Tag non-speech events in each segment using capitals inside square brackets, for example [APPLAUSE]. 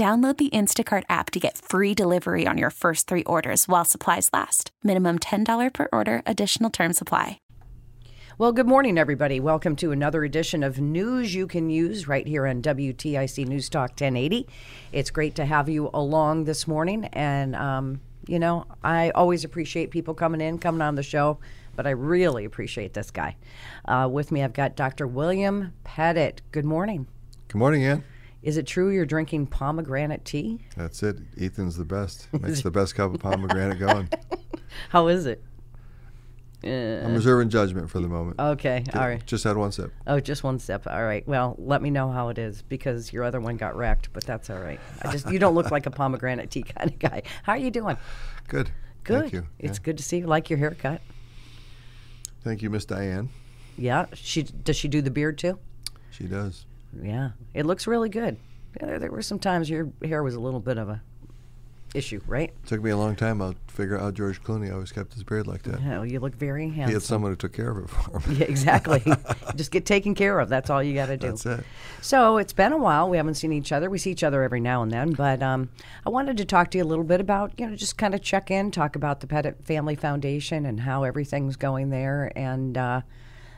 Download the Instacart app to get free delivery on your first three orders while supplies last. Minimum $10 per order, additional term supply. Well, good morning, everybody. Welcome to another edition of News You Can Use right here on WTIC News Talk 1080. It's great to have you along this morning. And, um, you know, I always appreciate people coming in, coming on the show, but I really appreciate this guy. Uh, with me, I've got Dr. William Petit. Good morning. Good morning, Ann. Is it true you're drinking pomegranate tea? That's it. Ethan's the best. [LAUGHS] Makes the best cup of pomegranate going. [LAUGHS] How is it? I'm uh, reserving judgment for the moment. Okay, Ju- all right. Just had one sip. Oh, just one sip. All right. Well, let me know how it is because your other one got wrecked, but that's all right. I just you don't look like a pomegranate tea [LAUGHS] kind of guy. How are you doing? Good. Good. Thank you. It's Yeah. good to see you. Like your haircut. Thank you, Miss Diane. Yeah. She does she do the beard too? She does. Yeah. It looks really good. Yeah, there were some times your hair was a little bit of a issue, right? Took me a long time to figure out George Clooney always kept his beard like that. Yeah, you look very handsome. He had someone who took care of it for him. Yeah, exactly. [LAUGHS] Just get taken care of. That's all you got to do. That's it. So it's been a while. We haven't seen each other. We see each other every now and then, but um, I wanted to talk to you a little bit about, you know, just kind of check in, talk about the Petit Family Foundation and how everything's going there, and uh,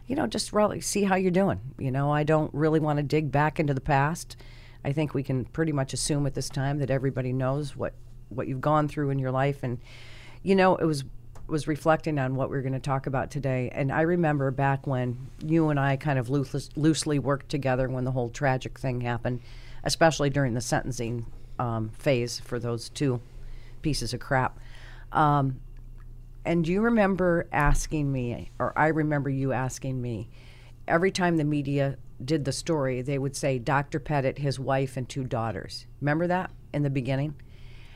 you know, just really see how you're doing. You know, I don't really want to dig back into the past. I think we can pretty much assume at this time that everybody knows what what you've gone through in your life, and you know, it was was reflecting on what we are going to talk about today, and I remember back when you and I kind of loose, loosely worked together when the whole tragic thing happened, especially during the sentencing um, phase for those two pieces of crap. Um, and you remember asking me, or I remember you asking me, every time the media did the story, they would say Dr. Petit, his wife, and two daughters. Remember that in the beginning?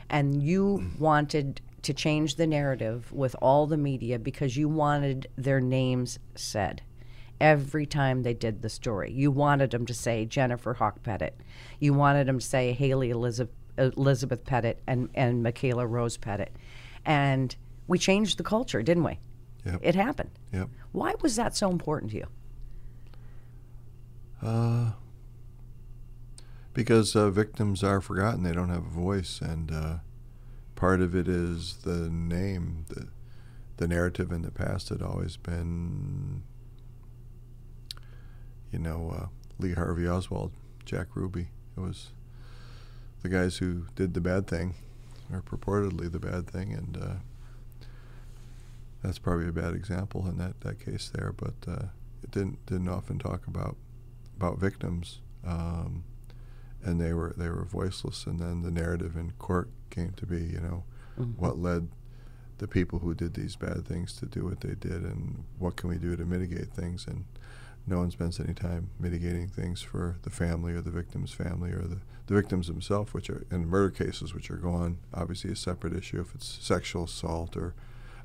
And you wanted to change the narrative with all the media because you wanted their names said every time they did the story. You wanted them to say Jennifer Hawke Petit. You wanted them to say Hayley Elizabeth, Elizabeth Petit and, and Michaela Rose Petit. And we changed the culture, didn't we? Yep. It happened. Yep. Why was that so important to you? Uh, because uh, victims are forgotten; they don't have a voice, and uh, part of it is the name. The, the narrative in the past had always been, you know, uh, Lee Harvey Oswald, Jack Ruby. It was the guys who did the bad thing, or purportedly the bad thing, and uh, that's probably a bad example in that, that case there. But uh, it didn't didn't often talk about about victims, um, and they were they were voiceless. And then the narrative in court came to be, you know, what led the people who did these bad things to do what they did, and what can we do to mitigate things. And no one spends any time mitigating things for the family or the victim's family or the, the victims themselves, which are in murder cases, which are gone. Obviously, a separate issue if it's sexual assault or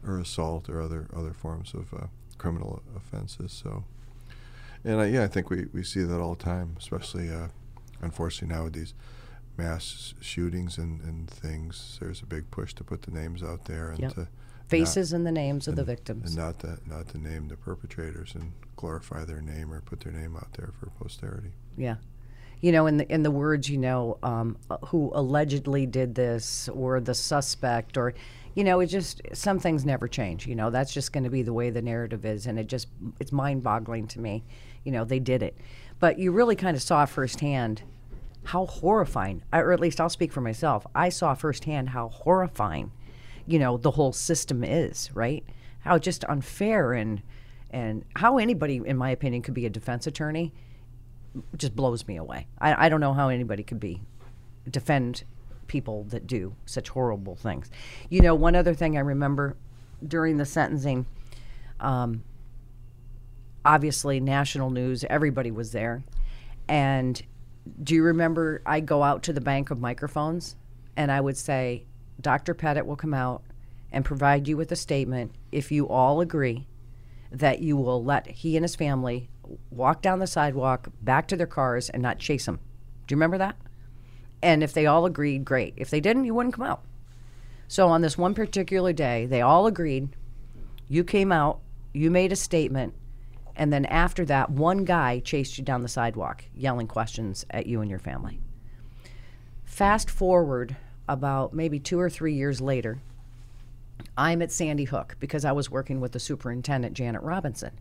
or assault or other other forms of uh, criminal offenses. So. And uh, yeah, I think we, we see that all the time, especially uh, unfortunately now with these mass shootings and, and things. There's a big push to put the names out there and Yep. to Faces not, and the names of the victims. and not to not to name the perpetrators and glorify their name or put their name out there for posterity. Yeah. You know, in the in the words, you know, um, uh, who allegedly did this, or the suspect, or, you know, it just some things never change. You know, that's just going to be the way the narrative is, and it just it's mind-boggling to me. You know, they did it, but you really kind of saw firsthand how horrifying, or at least I'll speak for myself, I saw firsthand how horrifying, you know, the whole system is, right? How just unfair and and how anybody, in my opinion, could be a defense attorney just blows me away. I, I don't know how anybody could be defend people that do such horrible things. You know, one other thing I remember during the sentencing, um, obviously national news, everybody was there, and do you remember I go out to the bank of microphones and I would say, Dr. Petit will come out and provide you with a statement if you all agree that you will let he and his family walk down the sidewalk back to their cars and not chase them. Do you remember that? And if they all agreed, great. If they didn't, you wouldn't come out. So on this one particular day, they all agreed. You came out, you made a statement, and then after that, one guy chased you down the sidewalk, yelling questions at you and your family. Fast forward about maybe two or three years later, I'm at Sandy Hook because I was working with the superintendent, Janet Robinson.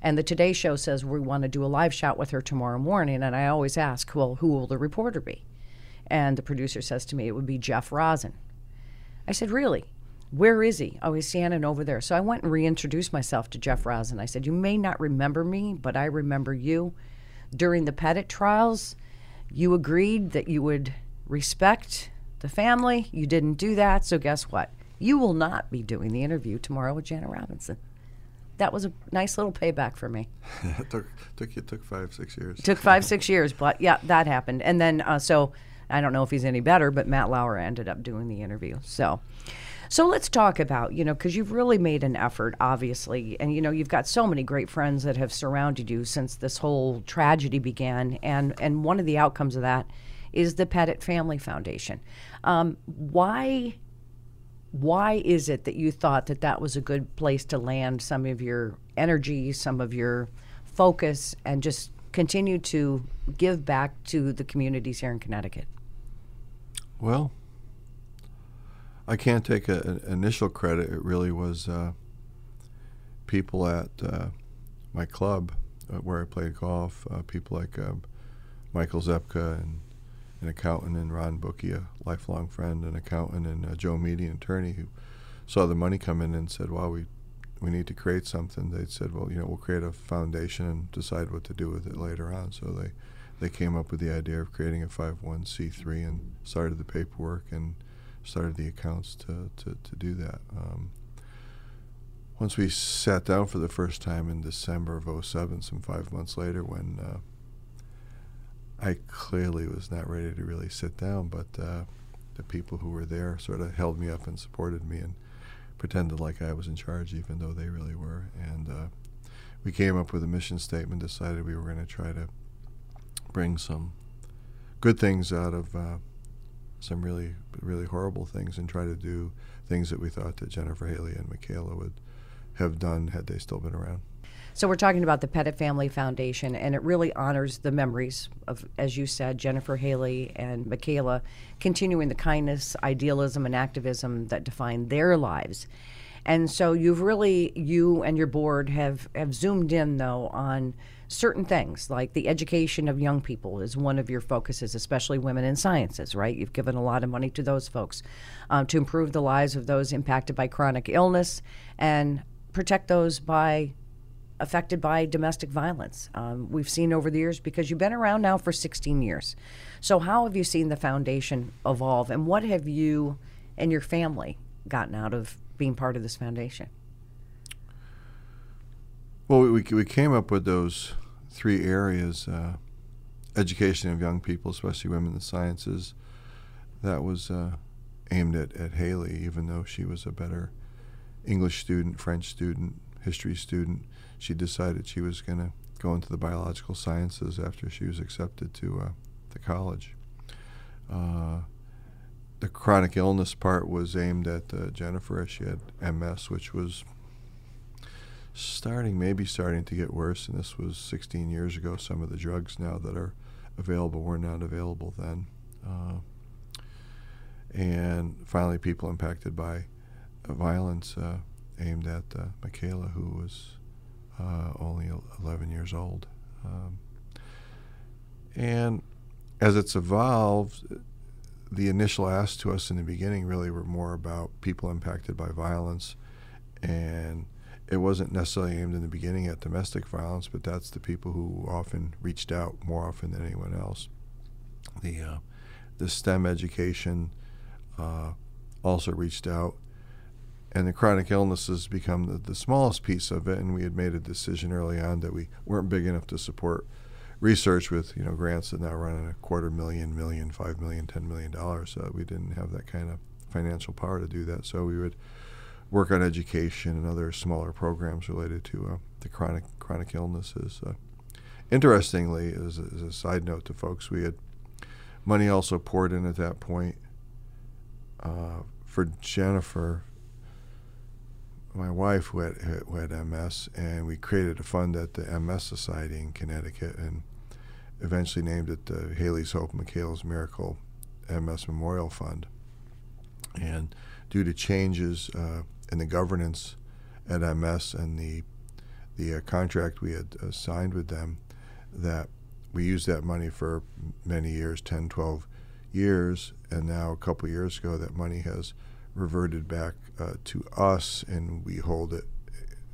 And the Today Show says we want to do a live shot with her tomorrow morning. And I always ask, well, who will the reporter be? And the producer says to me, it would be Jeff Rossen. I said, really? Where is he? Oh, he's standing over there. So I went and reintroduced myself to Jeff Rossen. I said, You may not remember me, but I remember you. During the Petit trials, you agreed that you would respect the family. You didn't do that. So guess what? You will not be doing the interview tomorrow with Janet Robinson. That was a nice little payback for me. [LAUGHS] it took took it took five six years. took five six years, but yeah, that happened. And then uh, so I don't know if he's any better, but Matt Lauer ended up doing the interview. So. So let's talk about, you know, because you've really made an effort, obviously, and you know you've got so many great friends that have surrounded you since this whole tragedy began, and and one of the outcomes of that is the Petit Family Foundation. Um, why why is it that you thought that that was a good place to land some of your energy, some of your focus, and just continue to give back to the communities here in Connecticut? Well, I can't take an initial credit. It really was uh, people at uh, my club uh, where I played golf, uh, people like uh, Michael Zepka and an accountant, and Ron Bookie, a lifelong friend, an accountant, and uh, Joe Meady, an attorney, who saw the money come in and said, "Well, we we need to create something." They said, "Well, you know, we'll create a foundation and decide what to do with it later on." So they they came up with the idea of creating a 501c3 and started the paperwork and started the accounts to, to, to do that. Um, once we sat down for the first time in December of 07, some five months later, when uh, I clearly was not ready to really sit down, but uh, the people who were there sort of held me up and supported me and pretended like I was in charge, even though they really were. And uh, we came up with a mission statement, decided we were going to try to bring some good things out of uh, some really, really horrible things and try to do things that we thought that Jennifer Hayley and Michaela would have done had they still been around. So we're talking about the Petit Family Foundation, and it really honors the memories of, as you said, Jennifer Hayley and Michaela, continuing the kindness, idealism, and activism that define their lives. And so you've really, you and your board have, have zoomed in, though, on certain things like the education of young people is one of your focuses, especially women in sciences, right? You've given a lot of money to those folks um, to improve the lives of those impacted by chronic illness and protect those by affected by domestic violence. Um, we've seen over the years because you've been around now for 16 years. So, how have you seen the foundation evolve, and what have you and your family gotten out of being part of this foundation? Well, we, we came up with those three areas uh, education of young people, especially women in the sciences. That was uh, aimed at, at Hayley, even though she was a better English student, French student, history student. She decided she was going to go into the biological sciences after she was accepted to uh, the college. Uh, the chronic illness part was aimed at uh, Jennifer as she had MS, which was starting, maybe starting to get worse, and this was 16 years ago. Some of the drugs now that are available were not available then. Uh, and finally, people impacted by violence uh, aimed at uh, Michaela, who was uh, only 11 years old. Um, and as it's evolved, the initial asks to us in the beginning really were more about people impacted by violence, and it wasn't necessarily aimed in the beginning at domestic violence, but that's the people who often reached out more often than anyone else. The uh, the STEM education uh, also reached out, and the chronic illnesses become the, the smallest piece of it. And we had made a decision early on that we weren't big enough to support research with you know grants that now run at a quarter million, million, five million, ten million dollars. So we didn't have that kind of financial power to do that. So we would work on education and other smaller programs related to uh, the chronic chronic illnesses. Uh, interestingly, as a, as a, side note to folks, we had money also poured in at that point uh, for Jennifer, my wife, who had, who had MS, and we created a fund at the MS Society in Connecticut, and eventually named it the Hayley's Hope Michaela's Miracle MS Memorial Fund. And due to changes uh, in the governance at MS and the the uh, contract we had uh, signed with them that we used that money for many years 10 12 years and now a couple years ago that money has reverted back uh, to us and we hold it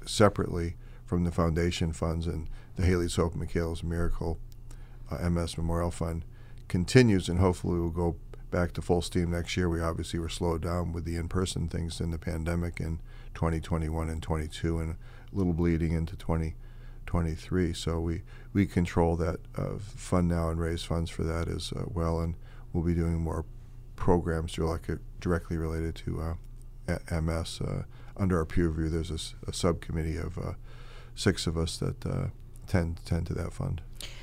separately from the foundation funds and the Hayley's Hope Michaela's Miracle uh, MS Memorial Fund continues and hopefully we'll go back to full steam next year. We obviously were slowed down with the in-person things in the pandemic in 2021 and 22, and a little bleeding into 2023. So we we control that uh, fund now and raise funds for that as uh, well, and we'll be doing more programs directly related to uh, MS. Uh, under our peer review, there's a, a subcommittee of uh, six of us that uh, tend tend to that fund.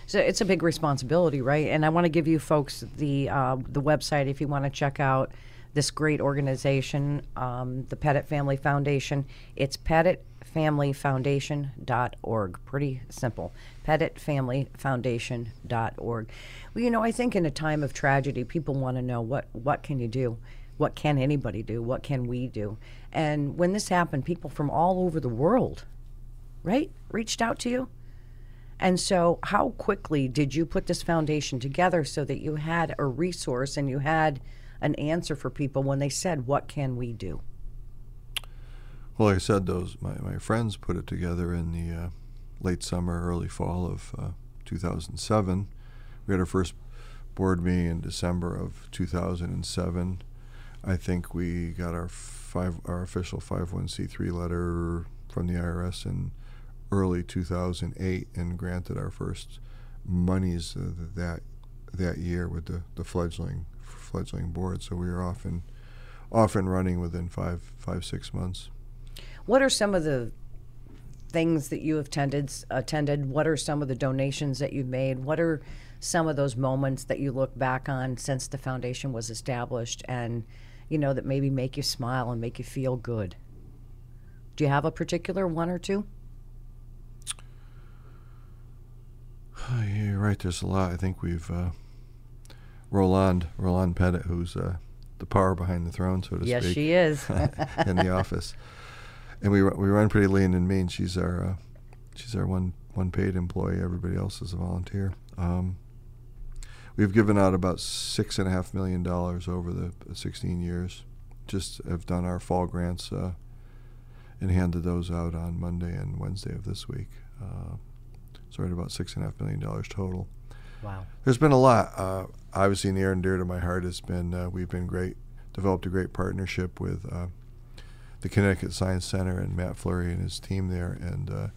So it's a big responsibility, right? And I want to give you folks the uh, the website if you want to check out this great organization, um, the Petit Family Foundation. It's petitfamilyfoundation.org. Pretty simple. petitfamilyfoundation.org. Well, you know, I think in a time of tragedy, people want to know what what can you do? What can anybody do? What can we do? And when this happened, people from all over the world, right, reached out to you and so, how quickly did you put this foundation together so that you had a resource and you had an answer for people when they said, What can we do? Well, like I said, those my, my friends put it together in the uh, late summer, early fall of uh, 2007. We had our first board meeting in December of 2007. I think we got our five our official 501c3 letter from the IRS in early 2008 and granted our first monies uh, that that year with the, the fledgling fledgling board. So we were often often running within five five six months. What are some of the things that you have attended attended? What are some of the donations that you've made? What are some of those moments that you look back on since the foundation was established and you know that maybe make you smile and make you feel good? Do you have a particular one or two? Oh, [SIGHS] yeah, you're right. There's a lot. I think we've uh, Roland Roland Petit, who's uh, the power behind the throne, so to yes, speak. Yes, she is [LAUGHS] in the office, and we we run pretty lean and mean. She's our uh, she's our one one paid employee. Everybody else is a volunteer. Um, we've given out about six and a half million dollars over the 16 years. Just have done our fall grants uh, and handed those out on Monday and Wednesday of this week. Uh, so at about six and a half million dollars total. Wow. There's been a lot. Uh, obviously, near and dear to my heart has been uh, we've been great, developed a great partnership with uh, the Connecticut Science Center and Matt Fleury and his team there, and uh,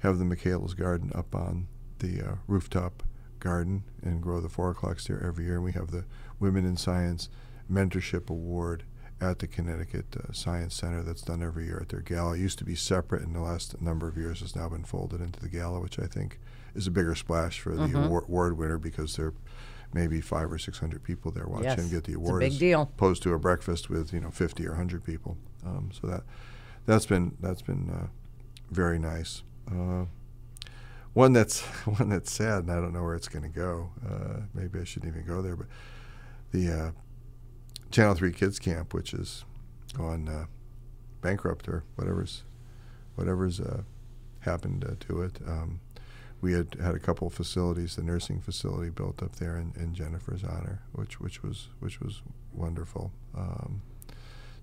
have the Michaela's Garden up on the uh, rooftop garden and grow the four o'clocks there every year. And we have the Women in Science Mentorship Award at the Connecticut uh, Science Center that's done every year at their gala. It used to be separate, and the last number of years has now been folded into the gala, which I think is a bigger splash for the mm-hmm. award, award, winner because there may be five or six hundred people there watching yes, him get the award. It's a big deal. Opposed to a breakfast with you know fifty or hundred people. Um, so that that's been that's been uh, very nice. Uh, one that's [LAUGHS] one that's sad, and I don't know where it's going to go. Uh, maybe I shouldn't even go there, but the uh, Channel Three Kids Camp, which is gone uh, bankrupt or whatever's whatever's uh, happened uh, to it. Um, we had had a couple of facilities, the nursing facility built up there in, in Jennifer's honor, which which was which was wonderful. Um,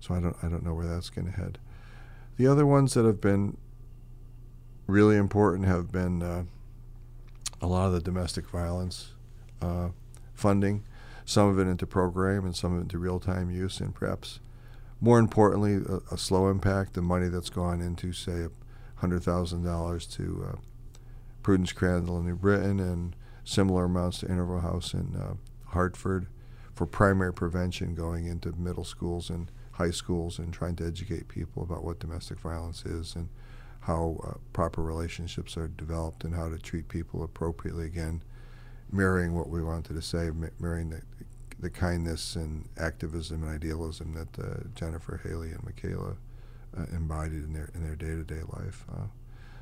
so I don't I don't know where that's going to head. The other ones that have been really important have been uh, a lot of the domestic violence uh, funding, some of it into program and some of it into real time use, and perhaps more importantly, a, a, slow impact, the money that's gone into, say, $100,000 to uh, Prudence Crandall in New Britain and similar amounts to Interval House in uh, Hartford for primary prevention going into middle schools and high schools and trying to educate people about what domestic violence is and how uh, proper relationships are developed and how to treat people appropriately. Again, mirroring what we wanted to say, mirroring the, the kindness and activism and idealism that uh, Jennifer, Hayley, and Michaela uh, embodied in their in their day to day life. Uh,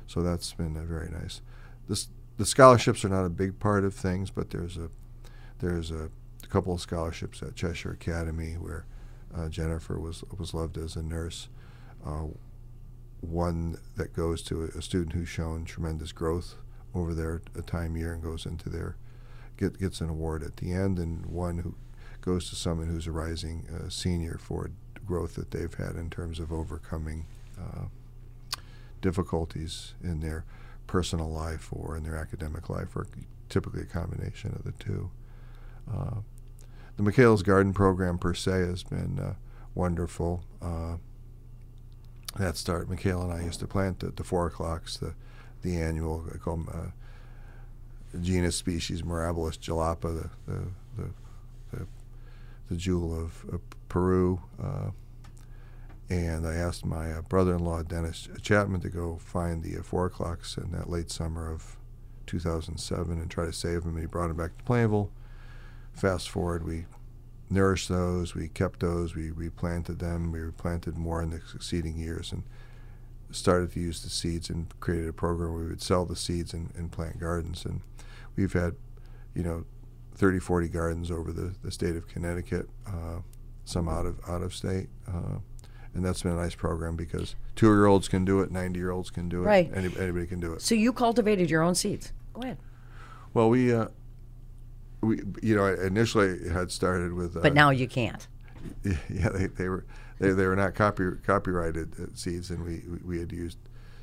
so that's been uh, very nice. This the scholarships are not a big part of things, but there's a there's a, couple of scholarships at Cheshire Academy where uh, Jennifer was was loved as a nurse. Uh, one that goes to a, student who's shown tremendous growth over their time year and goes into their get, gets an award at the end, and one who goes to someone who's a rising uh, senior for growth that they've had in terms of overcoming uh, difficulties in their personal life or in their academic life, or typically a combination of the two. Uh, the Michaela's Garden program per se has been uh, wonderful. Uh, that start. Michael and I used to plant the, the four o'clocks, the the annual. I call them, uh, genus species Mirabilis jalapa, the the, the the, the jewel of, of Peru. Uh, and I asked my uh, brother-in-law Dennis Chapman to go find the uh, four o'clocks in that late summer of 2007 and try to save them. He brought them back to Plainville. Fast forward, we nourished those, we kept those, we replanted them, we replanted more in the succeeding years, and started to use the seeds and created a program where we would sell the seeds and, and plant gardens. And we've had, you know, 30, 40 gardens over the, the state of Connecticut, uh, some out of out of state. Uh, and that's been a nice program because two year olds can do it, 90 year olds can do it, right. Any, anybody can do it. So you cultivated your own seeds. Go ahead. Well, we, uh, we you know, initially had started with. Uh, but now you can't. [LAUGHS] Yeah, they, they were they, they were not copy, copyrighted uh, seeds, and we, we had used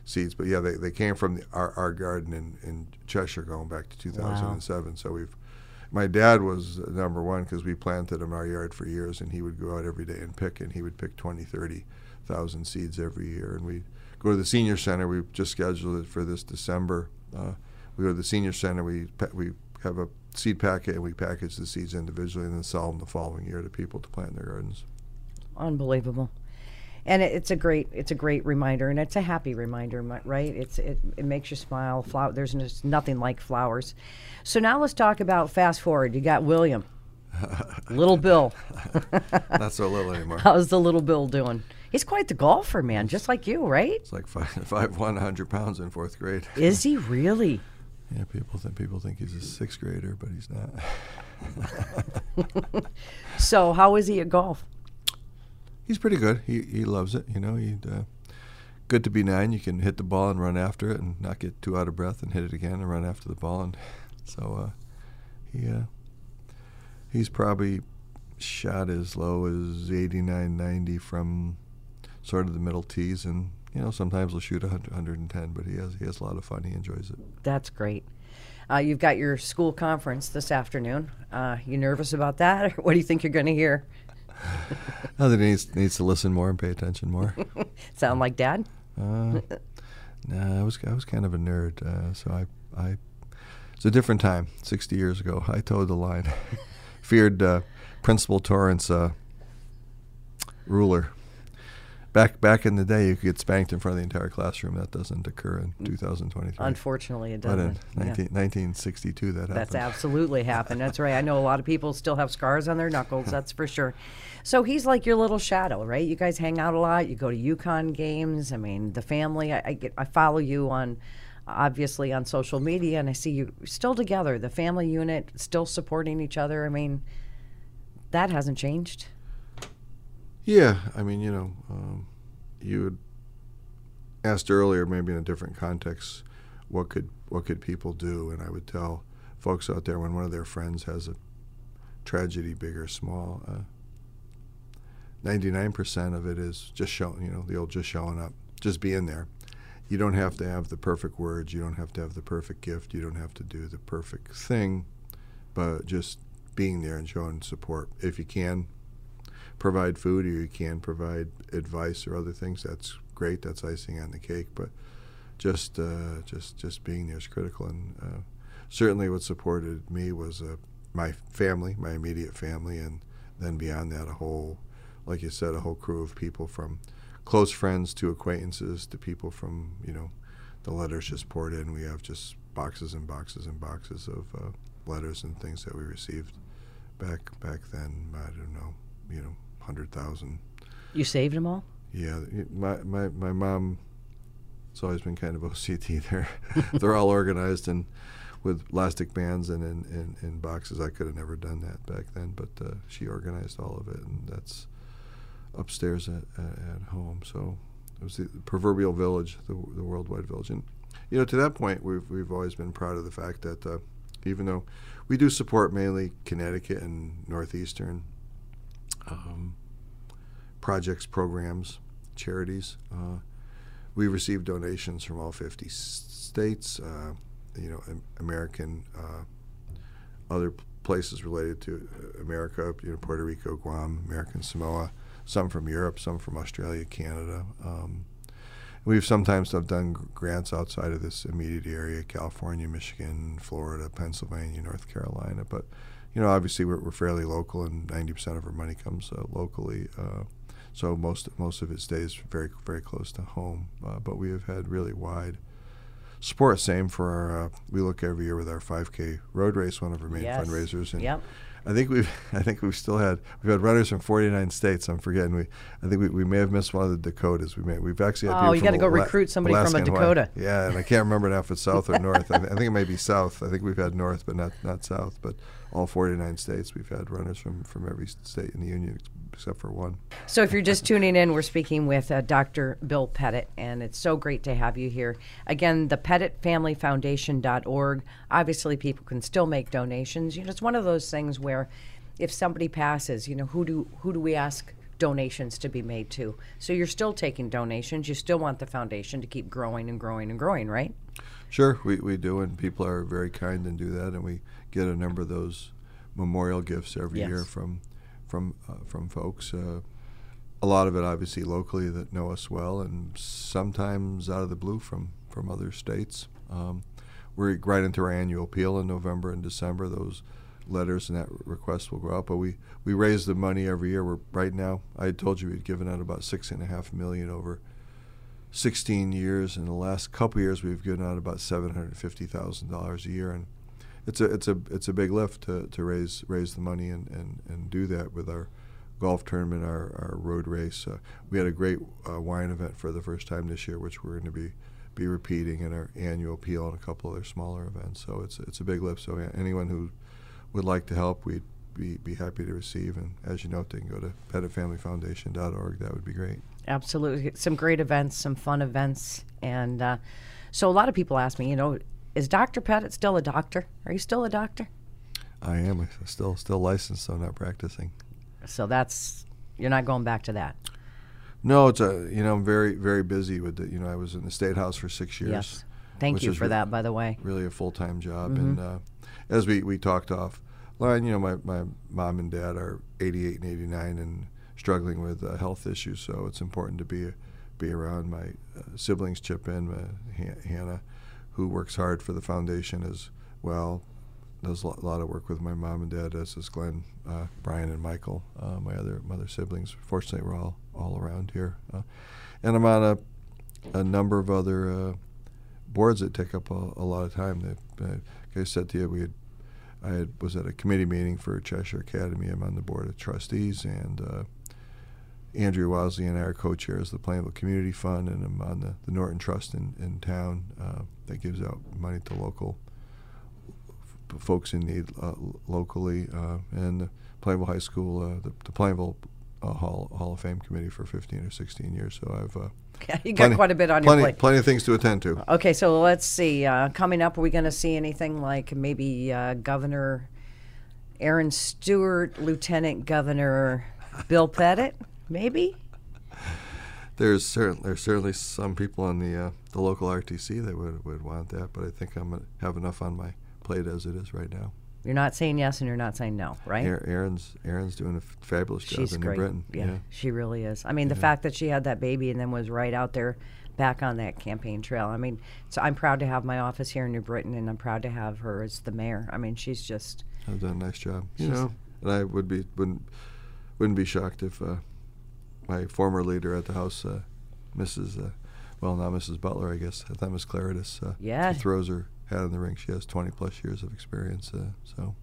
seeds. But yeah, they, they came from the, our, our garden in, in Cheshire going back to 2007. Wow. So we've my dad was number one because we planted them in our yard for years, and he would go out every day and pick, and he would pick 20, 30,000 seeds every year. And we go to the senior center. We just scheduled it for this December. Uh, we go to the senior center. We we have a seed packet, and we package the seeds individually, and then sell them the following year to people to plant in their gardens. Unbelievable. And it's a great it's a great reminder and it's a happy reminder right? It's it, it makes you smile flower there's just nothing like flowers. So now let's talk about fast forward. You got william. [LAUGHS] Little bill. [LAUGHS] Not so little anymore. [LAUGHS] How's the little bill doing? He's quite the golfer man just like you right? It's like five, one hundred pounds in fourth grade. Is he really yeah people think people think he's a sixth grader but he's not [LAUGHS] so how is he at golf he's pretty good. He he loves it. You know, he uh, good to be nine. You can hit the ball and run after it, and not get too out of breath, and hit it again and run after the ball. And so uh, he uh, he's probably shot as low as 89, 90 from sort of the middle tees, and you know sometimes he'll shoot 100, 110, but he has he has a lot of fun. He enjoys it. That's great. Uh, you've got your school conference this afternoon. Uh, you nervous about that, or [LAUGHS] what do you think you're going to hear? [LAUGHS] I think he needs, needs to listen more and pay attention more. [LAUGHS] Sound like dad? Uh, nah, I was I was kind of a nerd, uh, so I I it's a different time. Sixty years ago, I towed the line. Feared uh, Principal Torrance uh, ruler back back in the day, you could get spanked in front of the entire classroom. That doesn't occur in mm. 2023. Unfortunately, it doesn't. But in 19, yeah. 1962, that happened. That's absolutely happened. That's right. I know a lot of people still have scars on their knuckles. [LAUGHS] that's for sure. So he's like your little shadow, right? You guys hang out a lot. You go to UConn games. I mean, the family. I, I get. I follow you on obviously on social media and I see you still together, the family unit still supporting each other. I mean, that hasn't changed. Yeah, I mean, you know, um, you asked earlier, maybe in a different context, what could what could people do, and I would tell folks out there when one of their friends has a tragedy, big or small. Uh, 99% of it is just showing, you know, the old just showing up, just being there. You don't have to have the perfect words, you don't have to have the perfect gift, you don't have to do the perfect thing, but just being there and showing support. If you can provide food or you can provide advice or other things, that's great. That's icing on the cake. But just uh, just just being there is critical. And uh, certainly, what supported me was uh, my family, my immediate family, and then beyond that, a whole, like you said, a whole crew of people from close friends to acquaintances to people from you know the letters just poured in. We have just boxes and boxes and boxes of uh, letters and things that we received back back then. I don't know, you know, hundred thousand. You saved them all. Yeah, my my my mom. It's always been kind of [LAUGHS] OCD. They're [LAUGHS] they're all organized and with elastic bands and in, in, in boxes. I could have never done that back then, but uh, she organized all of it, and that's upstairs at, at, at home. So it was the proverbial village, the, the worldwide village, and you know to that point we've we've always been proud of the fact that uh, even though we do support mainly Connecticut and northeastern um, projects, programs, charities. Uh, we receive donations from all 50 states, uh, you know, American, uh, other places related to uh, America, you know, Puerto Rico, Guam, American Samoa, some from Europe, some from Australia, Canada. Um, we've sometimes have done grants outside of this immediate area: California, Michigan, Florida, Pennsylvania, North Carolina. But you know, obviously we're, we're fairly local, and 90% of our money comes uh, locally. Uh, so most most of it stays very very close to home. Uh, but we have had really wide support. Same for our. Uh, we look every year with our 5K road race, one of our main Yes. fundraisers, and Yep. I think we've [LAUGHS] I think we've still had we've had runners from 49 states. I'm forgetting we I think we, we may have missed one of the Dakotas. We may we've actually had Oh, you gotta go Ala- recruit somebody from a Alaska and Hawaii. Dakota. Yeah, and I can't remember now if it's south or [LAUGHS] north. I, th- I think it may be south. I think we've had north, but not not south. But all 49 states, we've had runners from from every state in the union except for one. So, if you're just tuning in, we're speaking with uh, Dr. Bill Petit, and it's so great to have you here. Again, the PetitFamilyFoundation.org. Obviously, people can still make donations. You know, it's one of those things where if somebody passes, you know, who do who do we ask donations to be made to? So you're still taking donations. You still want the foundation to keep growing and growing and growing, right? Sure, we, we do, and people are very kind and do that, and we get a number of those memorial gifts every Yes. year from from uh, from folks. Uh, a lot of it, obviously, locally that know us well, and sometimes out of the blue from from other states. Um, we're right into our annual appeal in November and December. Those letters and that request will go out, but we we raise the money every year. We're right now. I had told you we'd given out about six and a half million over 16 years. In the last couple years, we've given out about $750,000 a year, and it's a it's a it's a big lift to, to raise raise the money and, and, and do that with our golf tournament, our, our road race. Uh, we had a great uh, wine event for the first time this year, which we're going to be be repeating in our annual appeal and a couple other smaller events. So it's it's a big lift. So anyone who would like to help, we'd be, be happy to receive. And as you know, they can go to petitfamilyfoundation.org. That would be great. Absolutely. Some great events, some fun events. And uh, so a lot of people ask me, you know, is Dr. Petit still a doctor? Are you still a doctor? I am still still licensed, so I'm not practicing. So that's, you're not going back to that. No, it's a you know I'm very very busy with the you know I was in the state house for six years. Yes. Thank you for re- that, by the way. Really a full time job, Mm-hmm. and uh, as we we talked off line, you know my my mom and dad are 88 and 89 and struggling with uh, health issues, so it's important to be be around. My uh, siblings chip in. Uh, Han- Hannah, who works hard for the foundation as well, does a lot, of work with my mom and dad, as does Glenn, uh, Brian, and Michael, uh, my other mother siblings. Fortunately, we're all all around here, uh, and I'm on a a number of other uh, boards that take up a, a lot of time. That, uh, like I said to you, we had I had, was at a committee meeting for Cheshire Academy. I'm on the board of trustees, and uh, Andrew Wosley and I are co-chairs of the Plainville Community Fund, and I'm on the, the Norton Trust in, in town uh, that gives out money to local f- folks in need uh, locally, uh, and the Plainville High School, uh, the, the Plainville a Hall, Hall of Fame committee for 15 or 16 years, so I've uh, Yeah, [LAUGHS] you got plenty- quite a bit on plenty, your plate. Plenty of things to attend to. Okay, so let's see. Uh, coming up, are we going to see anything like maybe uh, Governor Erin Stewart, Lieutenant Governor Bill Petit? Maybe? There's certain there's certainly some people on the uh, the local RTC that would would want that, but I think I'm gonna have enough on my plate as it is right now. You're not saying yes and you're not saying no, right? Erin- Erin's Erin's doing a f- fabulous job She's in great. New Britain. Yeah, she really is. I mean, the fact that she had that baby and then was right out there back on that campaign trail. I mean, so I'm proud to have my office here in New Britain and I'm proud to have her as the mayor. I mean, she's just I've done a nice job. You know, and I would be wouldn't wouldn't be shocked if uh, my former leader at the House, uh, Mrs. Uh, well, now Mrs. Butler, I guess, I thought Miss Klarides, uh, Yeah. she throws her hat in the ring. She has 20 plus years of experience, uh, so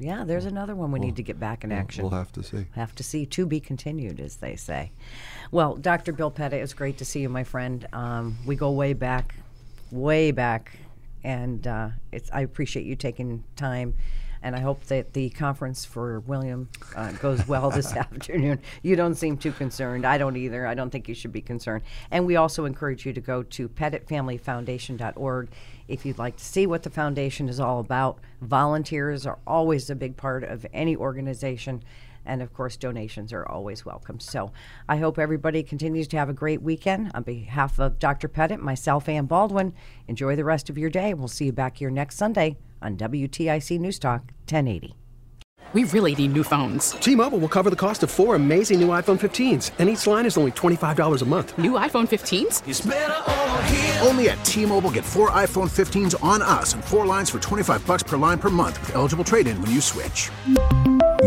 yeah, there's another one we need to get back in action. we'll have to see. Have to see, to be continued, as they say. Well, Dr. Bill Petit, it's great to see you, my friend. Um, we go way back, way back, and uh, it's, I appreciate you taking time. And I hope that the conference for William uh, goes well this [LAUGHS] afternoon. You don't seem too concerned. I don't either. I don't think you should be concerned. And we also encourage you to go to petitfamilyfoundation.org if you'd like to see what the foundation is all about. Volunteers are always a big part of any organization. And of course, donations are always welcome. So I hope everybody continues to have a great weekend. On behalf of Dr. Petit, myself, Ann Baldwin, enjoy the rest of your day. We'll see you back here next Sunday on WTIC News Talk 1080. We really need new phones. T-Mobile will cover the cost of four amazing new iPhone 15s, and each line is only $25 a month. New iPhone 15s? Only at T-Mobile, get four iPhone 15s on us and four lines for 25 bucks per line per month with eligible trade-in when you switch.